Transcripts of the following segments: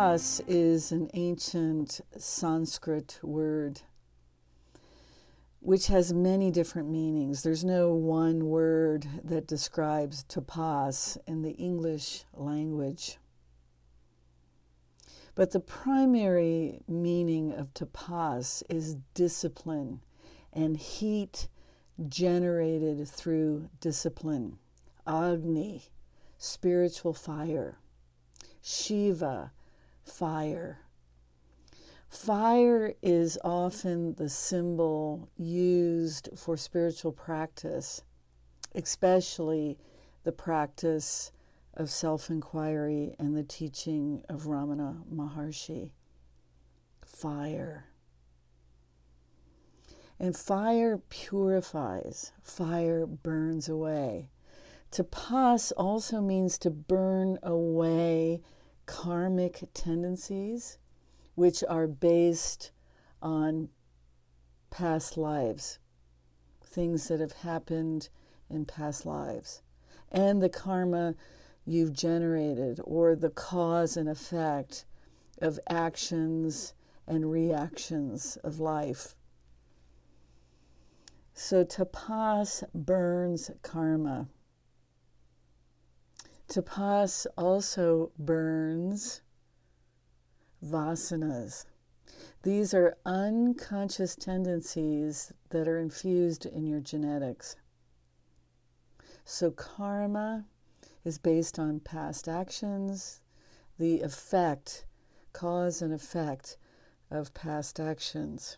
Tapas is an ancient Sanskrit word which has many different meanings. There's no one word that describes tapas in the English language. But the primary meaning of tapas is discipline and heat generated through discipline. Agni, spiritual fire. Shiva, fire. Fire is often the symbol used for spiritual practice, especially the practice of self inquiry and the teaching of Ramana Maharshi. Fire. And fire purifies, fire burns away. Tapas also means to burn away karmic tendencies, which are based on past lives, things that have happened in past lives, and the karma you've generated, or the cause and effect of actions and reactions of life. So tapas burns karma. Tapas also burns vasanas. These are unconscious tendencies that are infused in your genetics. So, karma is based on past actions, the effect, cause and effect of past actions.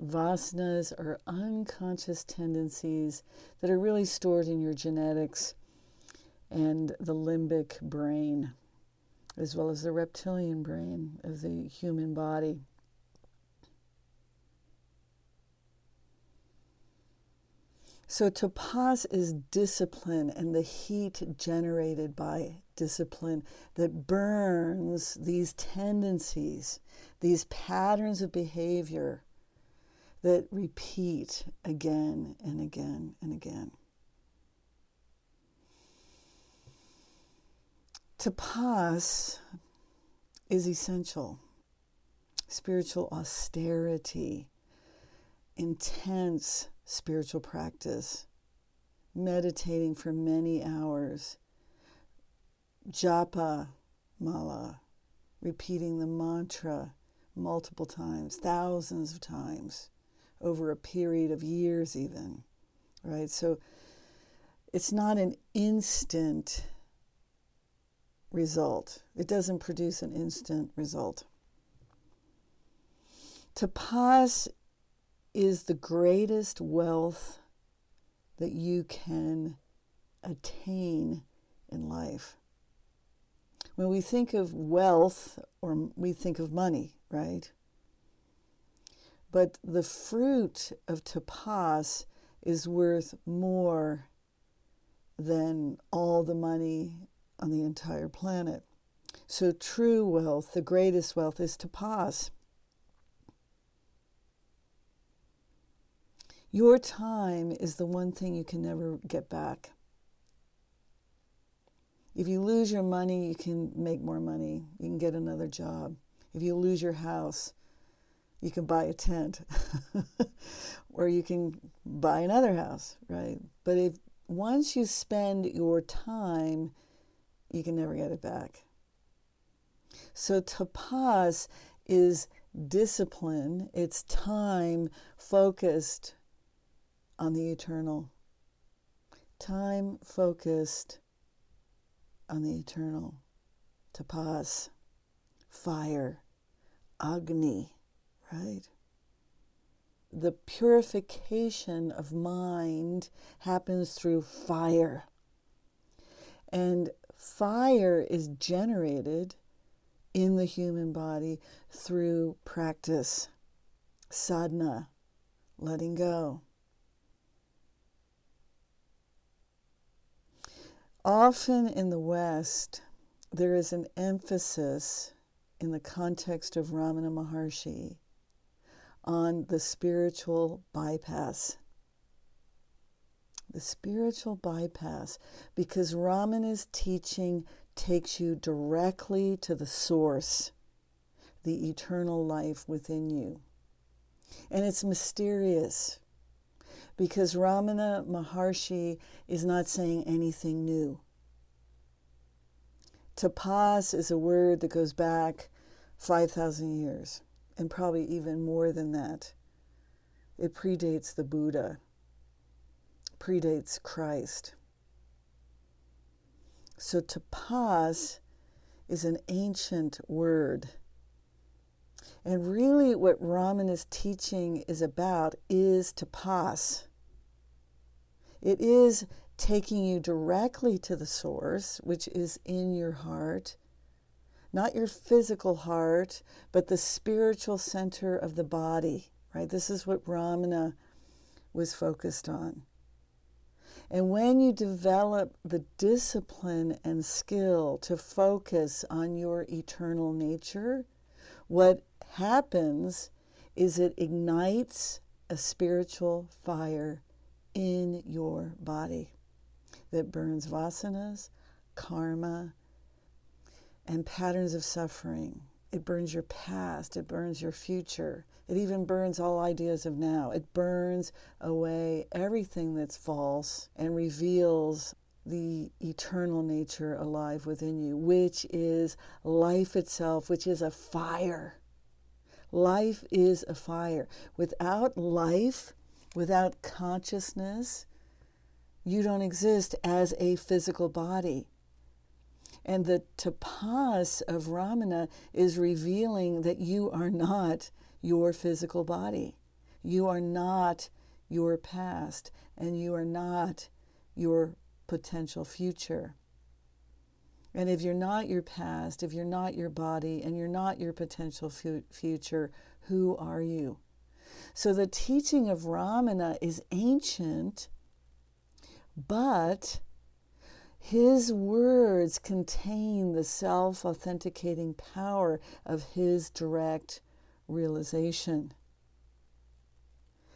Vasanas are unconscious tendencies that are really stored in your genetics and the limbic brain, as well as the reptilian brain of the human body. So, tapas is discipline and the heat generated by discipline that burns these tendencies, these patterns of behavior that repeat again and again and again. To Tapas is essential. Spiritual austerity, intense spiritual practice, meditating for many hours, japa mala, repeating the mantra multiple times, thousands of times over a period of years, even, right? So it's not an instant result, it doesn't produce an instant result. Tapas is the greatest wealth that you can attain in life. When we think of wealth, or we think of money, right? But the fruit of tapas is worth more than all the money on the entire planet. So, true wealth, the greatest wealth, is tapas. Your time is the one thing you can never get back. If you lose your money, you can make more money. You can get another job. If you lose your house, you can buy a tent or you can buy another house, right? But if once you spend your time, you can never get it back. So tapas is discipline, it's time focused on the eternal. Time focused on the eternal. Tapas, fire, Agni right? The purification of mind happens through fire. And fire is generated in the human body through practice, sadhana, letting go. Often in the West, there is an emphasis in the context of Ramana Maharshi on the spiritual bypass. The spiritual bypass, because Ramana's teaching takes you directly to the source, the eternal life within you. And it's mysterious because Ramana Maharshi is not saying anything new. Tapas is a word that goes back 5,000 years, and probably even more than that. It predates the Buddha, predates Christ. So tapas is an ancient word. And really, what Ramana's teaching is about is tapas. It is taking you directly to the source, which is in your heart, not your physical heart, but the spiritual center of the body, right? This is what Ramana was focused on. And when you develop the discipline and skill to focus on your eternal nature, what happens is it ignites a spiritual fire in your body that burns vasanas, karma, and patterns of suffering. It burns your past, it burns your future, it even burns all ideas of now. It burns away everything that's false and reveals the eternal nature alive within you, which is life itself, which is a fire. Life is a fire. Without life, without consciousness, you don't exist as a physical body. And the tapas of Ramana is revealing that you are not your physical body. You are not your past, and you are not your potential future. And if you're not your past, if you're not your body, and you're not your potential fu- future, who are you? So the teaching of Ramana is ancient but his words contain the self authenticating power of his direct realization.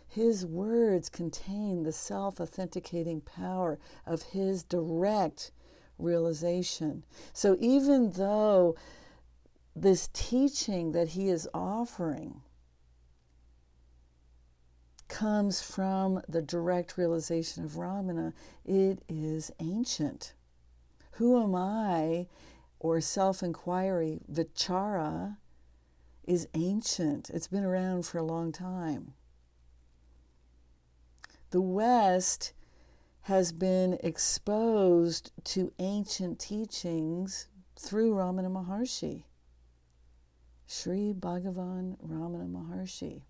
His words contain the self authenticating power of his direct realization. So even though this teaching that he is offering comes from the direct realization of Ramana, it is ancient. Who am I, or self inquiry, vichara, is ancient. It's been around for a long time. The West has been exposed to ancient teachings through Ramana Maharshi. Sri Bhagavan Ramana Maharshi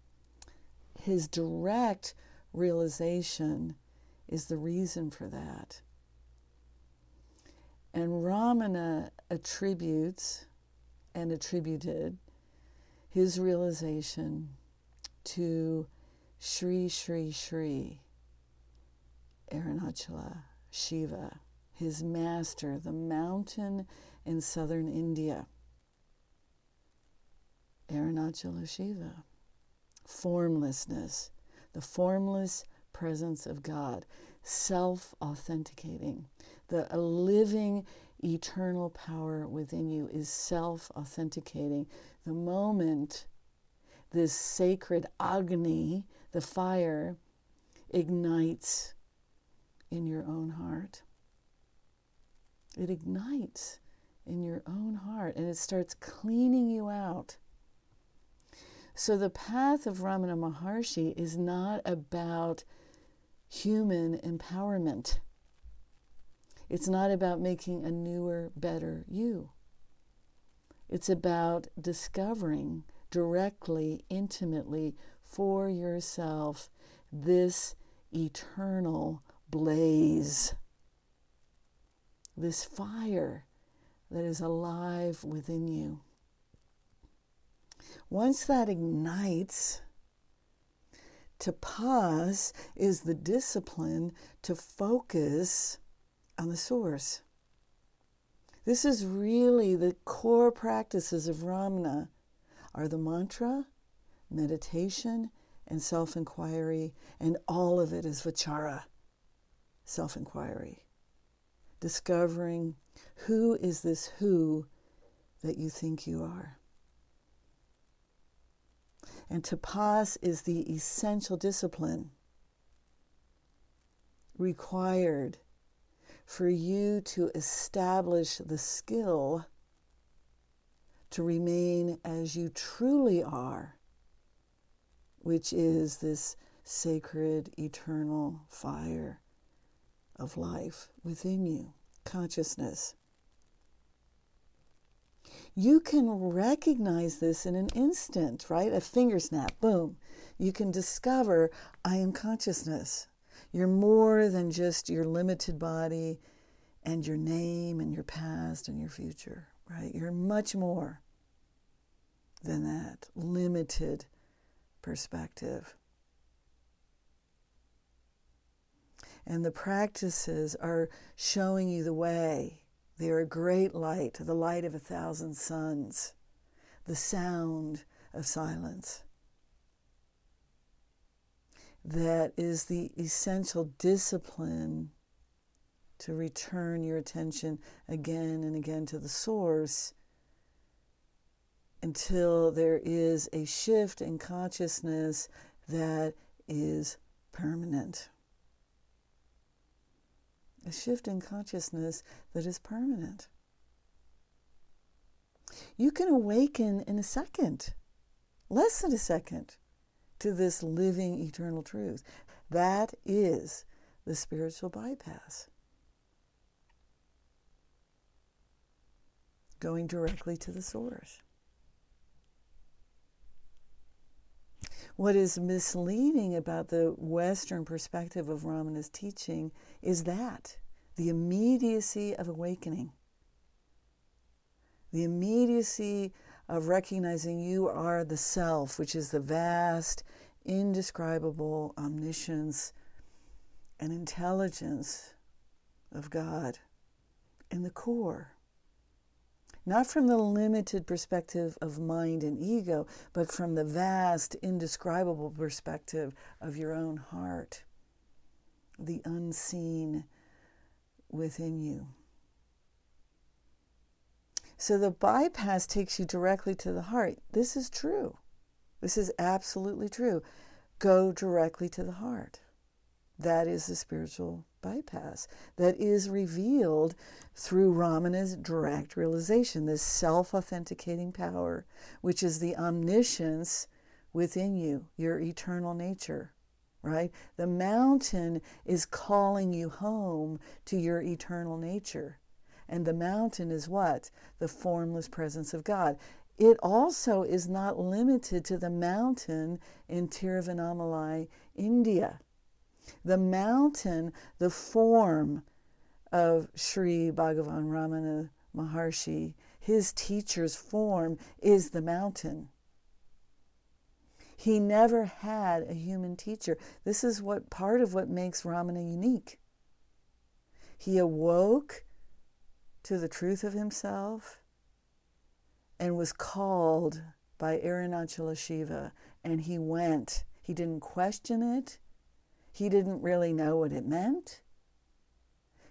his direct realization is the reason for that. And Ramana attributes and attributed his realization to Sri Sri Sri Arunachala Shiva, his master, the mountain in southern India. Arunachala Shiva formlessness, the formless presence of God, self authenticating. The living eternal power within you is self authenticating. The moment this sacred Agni, the fire, ignites in your own heart, it ignites in your own heart and it starts cleaning you out so the path of Ramana Maharshi is not about human empowerment. It's not about making a newer, better you. It's about discovering directly, intimately for yourself this eternal blaze, this fire that is alive within you. Once that ignites, tapas is the discipline to focus on the source. This is really the core practices of Ramana are the mantra, meditation, and self-inquiry, and all of it is vichara, self-inquiry. discovering who is this who that you think you are. And tapas is the essential discipline required for you to establish the skill to remain as you truly are, which is this sacred, eternal fire of life within you, consciousness. You can recognize this in an instant, right? A finger snap, boom. You can discover I am consciousness. You're more than just your limited body and your name and your past and your future, right? You're much more than that limited perspective. And the practices are showing you the way. They are a great light, the light of a thousand suns, the sound of silence that is the essential discipline to return your attention again and again to the source until there is a shift in consciousness that is permanent. A shift in consciousness that is permanent. You can awaken in a second, less than a second to this living eternal truth. That is the spiritual bypass. Going directly to the source. What is misleading about the Western perspective of Ramana's teaching is that the immediacy of awakening, the immediacy of recognizing you are the self, which is the vast, indescribable omniscience and intelligence of God in the core. Not from the limited perspective of mind and ego, but from the vast, indescribable perspective of your own heart, the unseen within you. So the bypass takes you directly to the heart. This is true. This is absolutely true. Go directly to the heart. That is the spiritual bypass that is revealed through Ramana's direct realization, this self authenticating power, which is the omniscience within you, your eternal nature, right? The mountain is calling you home to your eternal nature. And the mountain is what? The formless presence of God. It also is not limited to the mountain in Tiruvannamalai, India. The mountain, the form of Sri Bhagavan Ramana Maharshi, his teacher's form is the mountain. He never had a human teacher. This is what part of what makes Ramana unique. He awoke to the truth of himself and was called by Arunachala Shiva. And he went. He didn't question it, he didn't really know what it meant.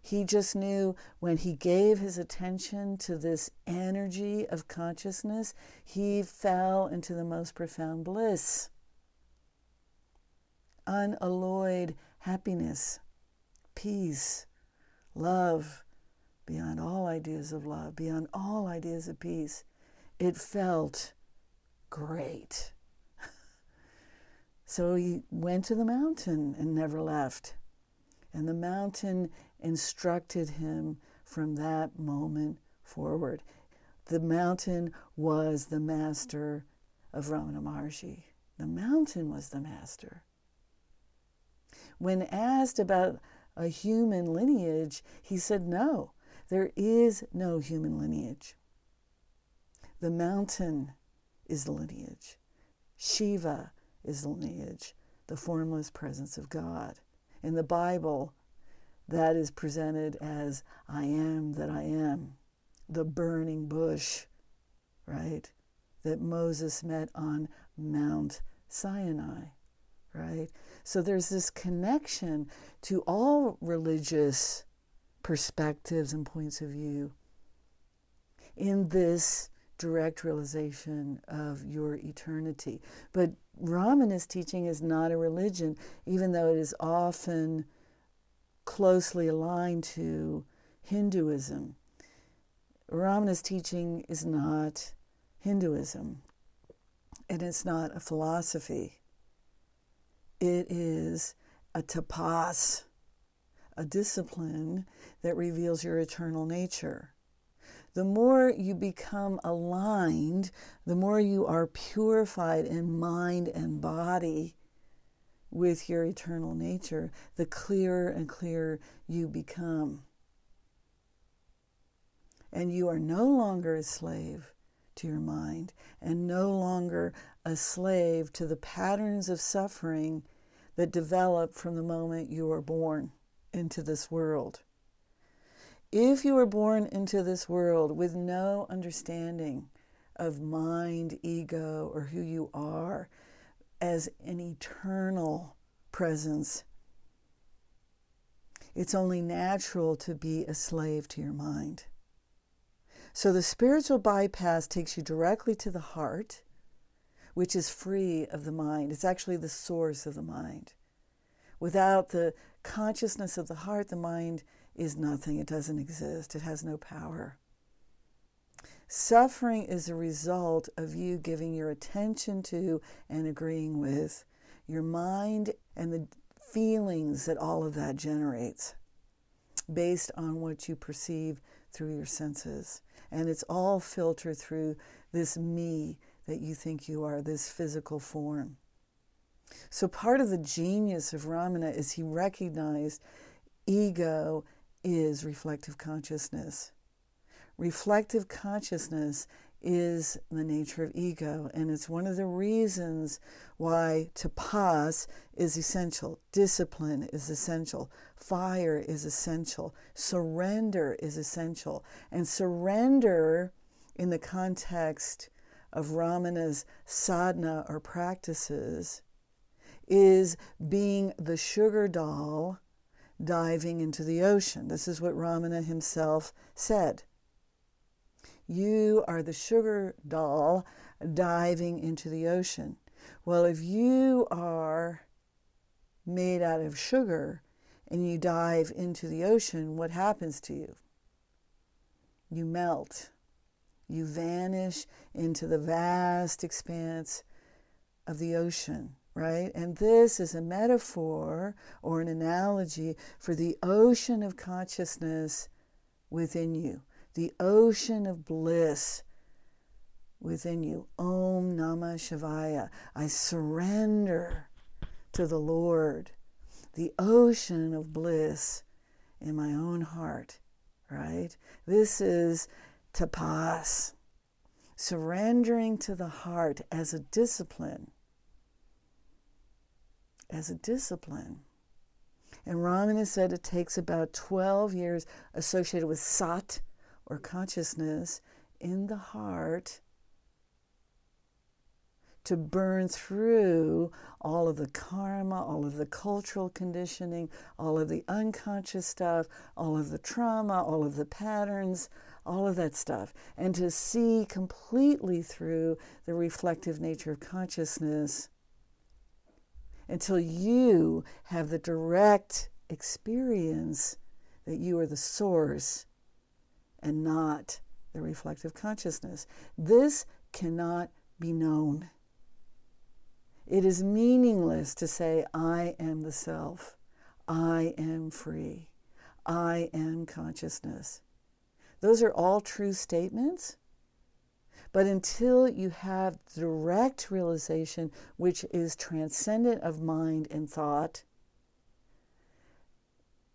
He just knew when he gave his attention to this energy of consciousness, he fell into the most profound bliss, unalloyed happiness, peace, love, beyond all ideas of love, beyond all ideas of peace. It felt great. so he went to the mountain and never left. And the mountain instructed him from that moment forward. The mountain was the master of Ramana Maharshi. The mountain was the master. When asked about a human lineage, he said no. There is no human lineage. The mountain is the lineage. Shiva is the lineage, the formless presence of God. In the Bible, that is presented as I am that I am, the burning bush, right? That Moses met on Mount Sinai, right? So there's this connection to all religious perspectives and points of view in this direct realization of your eternity. But Ramana's teaching is not a religion, even though it is often closely aligned to Hinduism. Ramana's teaching is not Hinduism, and it's not a philosophy. It is a tapas, a discipline that reveals your eternal nature the more you become aligned, the more you are purified in mind and body with your eternal nature, the clearer and clearer you become. And you are no longer a slave to your mind and no longer a slave to the patterns of suffering that develop from the moment you are born into this world. If you were born into this world with no understanding of mind, ego, or who you are as an eternal presence, it's only natural to be a slave to your mind. So the spiritual bypass takes you directly to the heart, which is free of the mind. It's actually the source of the mind. Without the consciousness of the heart, the mind is nothing, it doesn't exist, it has no power. Suffering is a result of you giving your attention to and agreeing with your mind and the feelings that all of that generates based on what you perceive through your senses. And it's all filtered through this me that you think you are, this physical form. So, part of the genius of Ramana is he recognized ego is reflective consciousness. Reflective consciousness is the nature of ego, and it's one of the reasons why tapas is essential, discipline is essential, fire is essential, surrender is essential. And surrender, in the context of Ramana's sadhana or practices, is being the sugar doll diving into the ocean. This is what Ramana himself said. You are the sugar doll diving into the ocean. Well, if you are made out of sugar and you dive into the ocean, what happens to you? You melt. You vanish into the vast expanse of the ocean right? And this is a metaphor or an analogy for the ocean of consciousness within you, the ocean of bliss within you. Om Namah Shivaya. I surrender to the Lord, the ocean of bliss in my own heart, right? This is tapas, surrendering to the heart as a discipline as a discipline. And Ramana said it takes about 12 years associated with sat or consciousness in the heart to burn through all of the karma, all of the cultural conditioning, all of the unconscious stuff, all of the trauma, all of the patterns, all of that stuff, and to see completely through the reflective nature of consciousness until you have the direct experience that you are the source and not the reflective consciousness. This cannot be known. It is meaningless to say, I am the self, I am free, I am consciousness. Those are all true statements, but until you have direct realization, which is transcendent of mind and thought,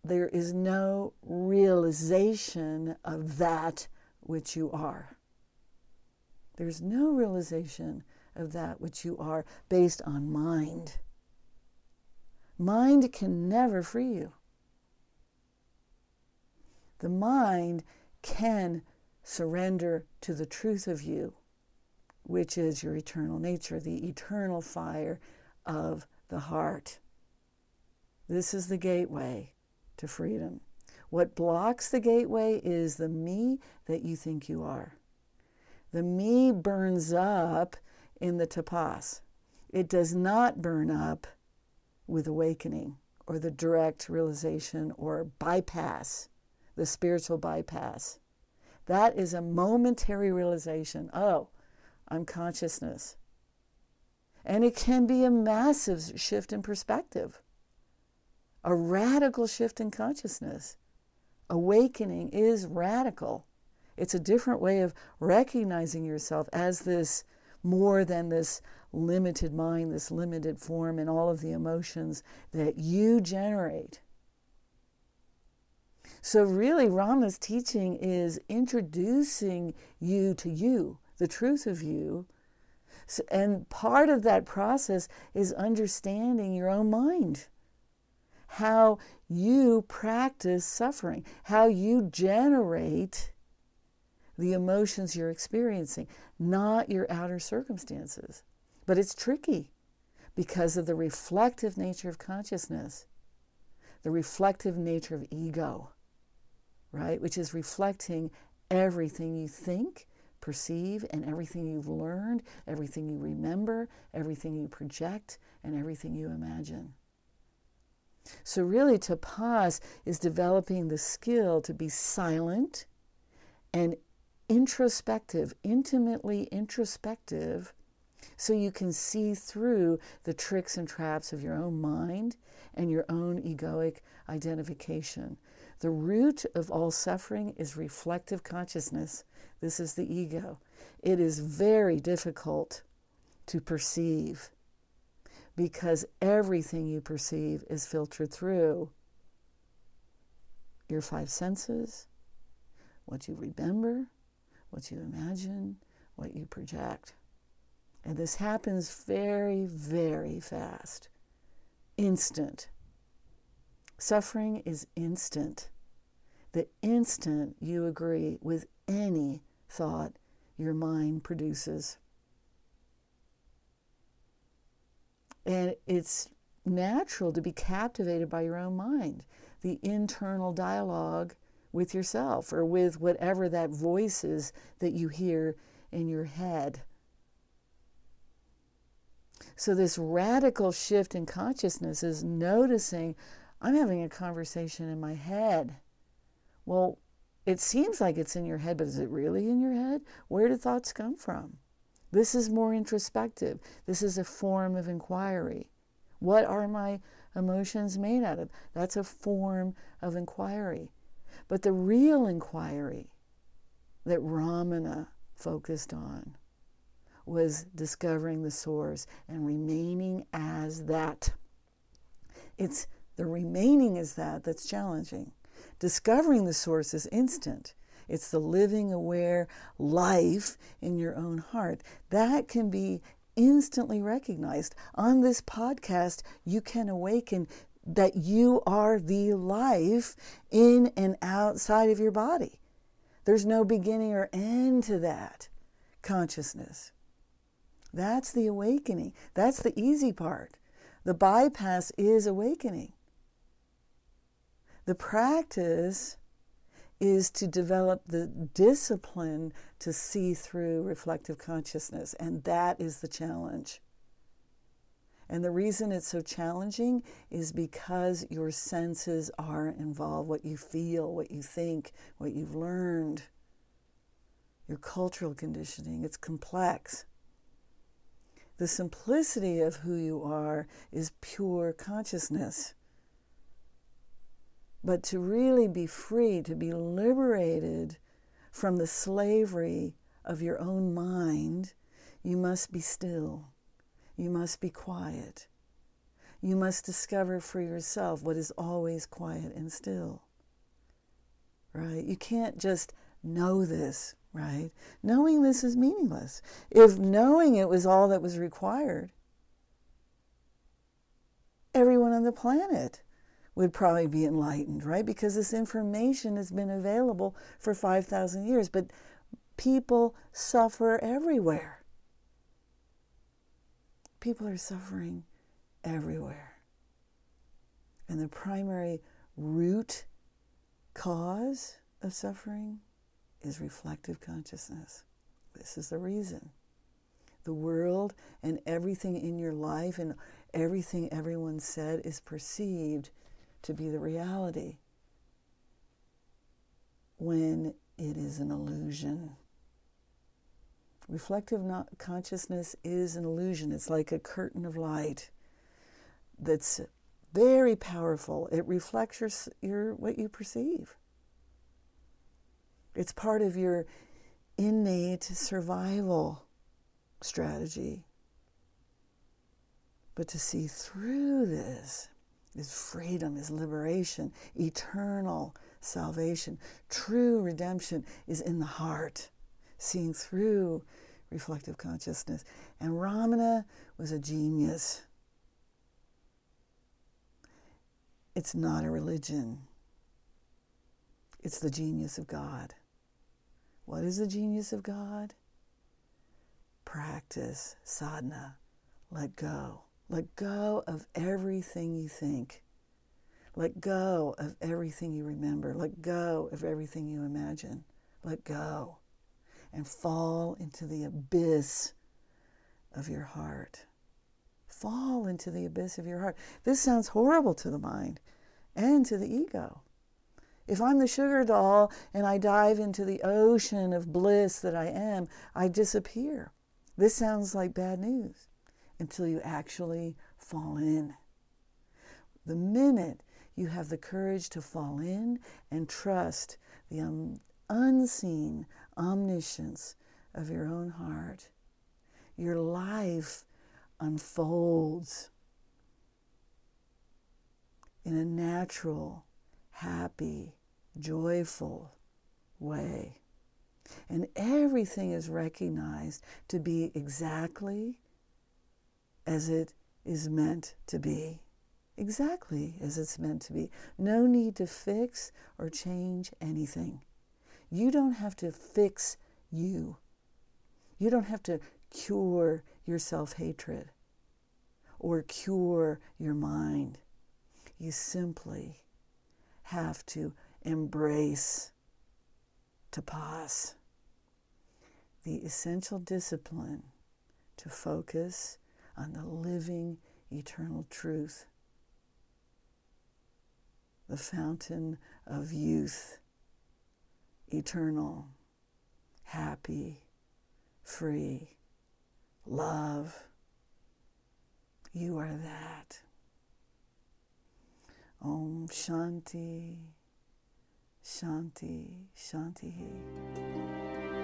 there is no realization of that which you are. There's no realization of that which you are based on mind. Mind can never free you. The mind can surrender to the truth of you, which is your eternal nature, the eternal fire of the heart. This is the gateway to freedom. What blocks the gateway is the me that you think you are. The me burns up in the tapas. It does not burn up with awakening or the direct realization or bypass, the spiritual bypass. That is a momentary realization. Oh, I'm consciousness. And it can be a massive shift in perspective, a radical shift in consciousness. Awakening is radical. It's a different way of recognizing yourself as this more than this limited mind, this limited form, and all of the emotions that you generate. So, really, Rama's teaching is introducing you to you, the truth of you. So, and part of that process is understanding your own mind, how you practice suffering, how you generate the emotions you're experiencing, not your outer circumstances. But it's tricky because of the reflective nature of consciousness, the reflective nature of ego, right? Which is reflecting everything you think, perceive, and everything you've learned, everything you remember, everything you project, and everything you imagine. So, really, tapas is developing the skill to be silent and introspective, intimately introspective, so you can see through the tricks and traps of your own mind and your own egoic identification. The root of all suffering is reflective consciousness. This is the ego. It is very difficult to perceive because everything you perceive is filtered through your five senses, what you remember, what you imagine, what you project. And this happens very, very fast. Instant. Suffering is instant. The instant you agree with any thought your mind produces. And it's natural to be captivated by your own mind, the internal dialogue with yourself or with whatever that voice is that you hear in your head. So, this radical shift in consciousness is noticing I'm having a conversation in my head. Well, it seems like it's in your head, but is it really in your head? Where do thoughts come from? This is more introspective. This is a form of inquiry. What are my emotions made out of? That's a form of inquiry. But the real inquiry that Ramana focused on was discovering the source and remaining as that. It's the remaining is that that's challenging. Discovering the source is instant. It's the living, aware life in your own heart. That can be instantly recognized. On this podcast, you can awaken that you are the life in and outside of your body. There's no beginning or end to that consciousness. That's the awakening. That's the easy part. The bypass is awakening. The practice is to develop the discipline to see through reflective consciousness, and that is the challenge. And the reason it's so challenging is because your senses are involved what you feel, what you think, what you've learned, your cultural conditioning. It's complex. The simplicity of who you are is pure consciousness. But to really be free, to be liberated from the slavery of your own mind, you must be still. You must be quiet. You must discover for yourself what is always quiet and still. Right? You can't just know this, right? Knowing this is meaningless. If knowing it was all that was required, everyone on the planet would probably be enlightened, right? Because this information has been available for 5,000 years, but people suffer everywhere. People are suffering everywhere. And the primary root cause of suffering is reflective consciousness. This is the reason. The world and everything in your life and everything everyone said is perceived to be the reality when it is an illusion. Reflective consciousness is an illusion. It's like a curtain of light that's very powerful. It reflects your, your what you perceive. It's part of your innate survival strategy. But to see through this is freedom, is liberation, eternal salvation. True redemption is in the heart seeing through reflective consciousness. And Ramana was a genius. It's not a religion, it's the genius of God. What is the genius of God? Practice, sadhana, let go. Let go of everything you think. Let go of everything you remember. Let go of everything you imagine. Let go and fall into the abyss of your heart. Fall into the abyss of your heart. This sounds horrible to the mind and to the ego. If I'm the sugar doll and I dive into the ocean of bliss that I am, I disappear. This sounds like bad news until you actually fall in. The minute you have the courage to fall in and trust the um, unseen, omniscience of your own heart, your life unfolds in a natural, happy, joyful way. And everything is recognized to be exactly as it is meant to be. Exactly as it's meant to be. No need to fix or change anything. You don't have to fix you. You don't have to cure your self hatred or cure your mind. You simply have to embrace tapas, the essential discipline to focus on the living eternal truth, the fountain of youth eternal, happy, free, love. You are that. Om Shanti, Shanti, Shanti.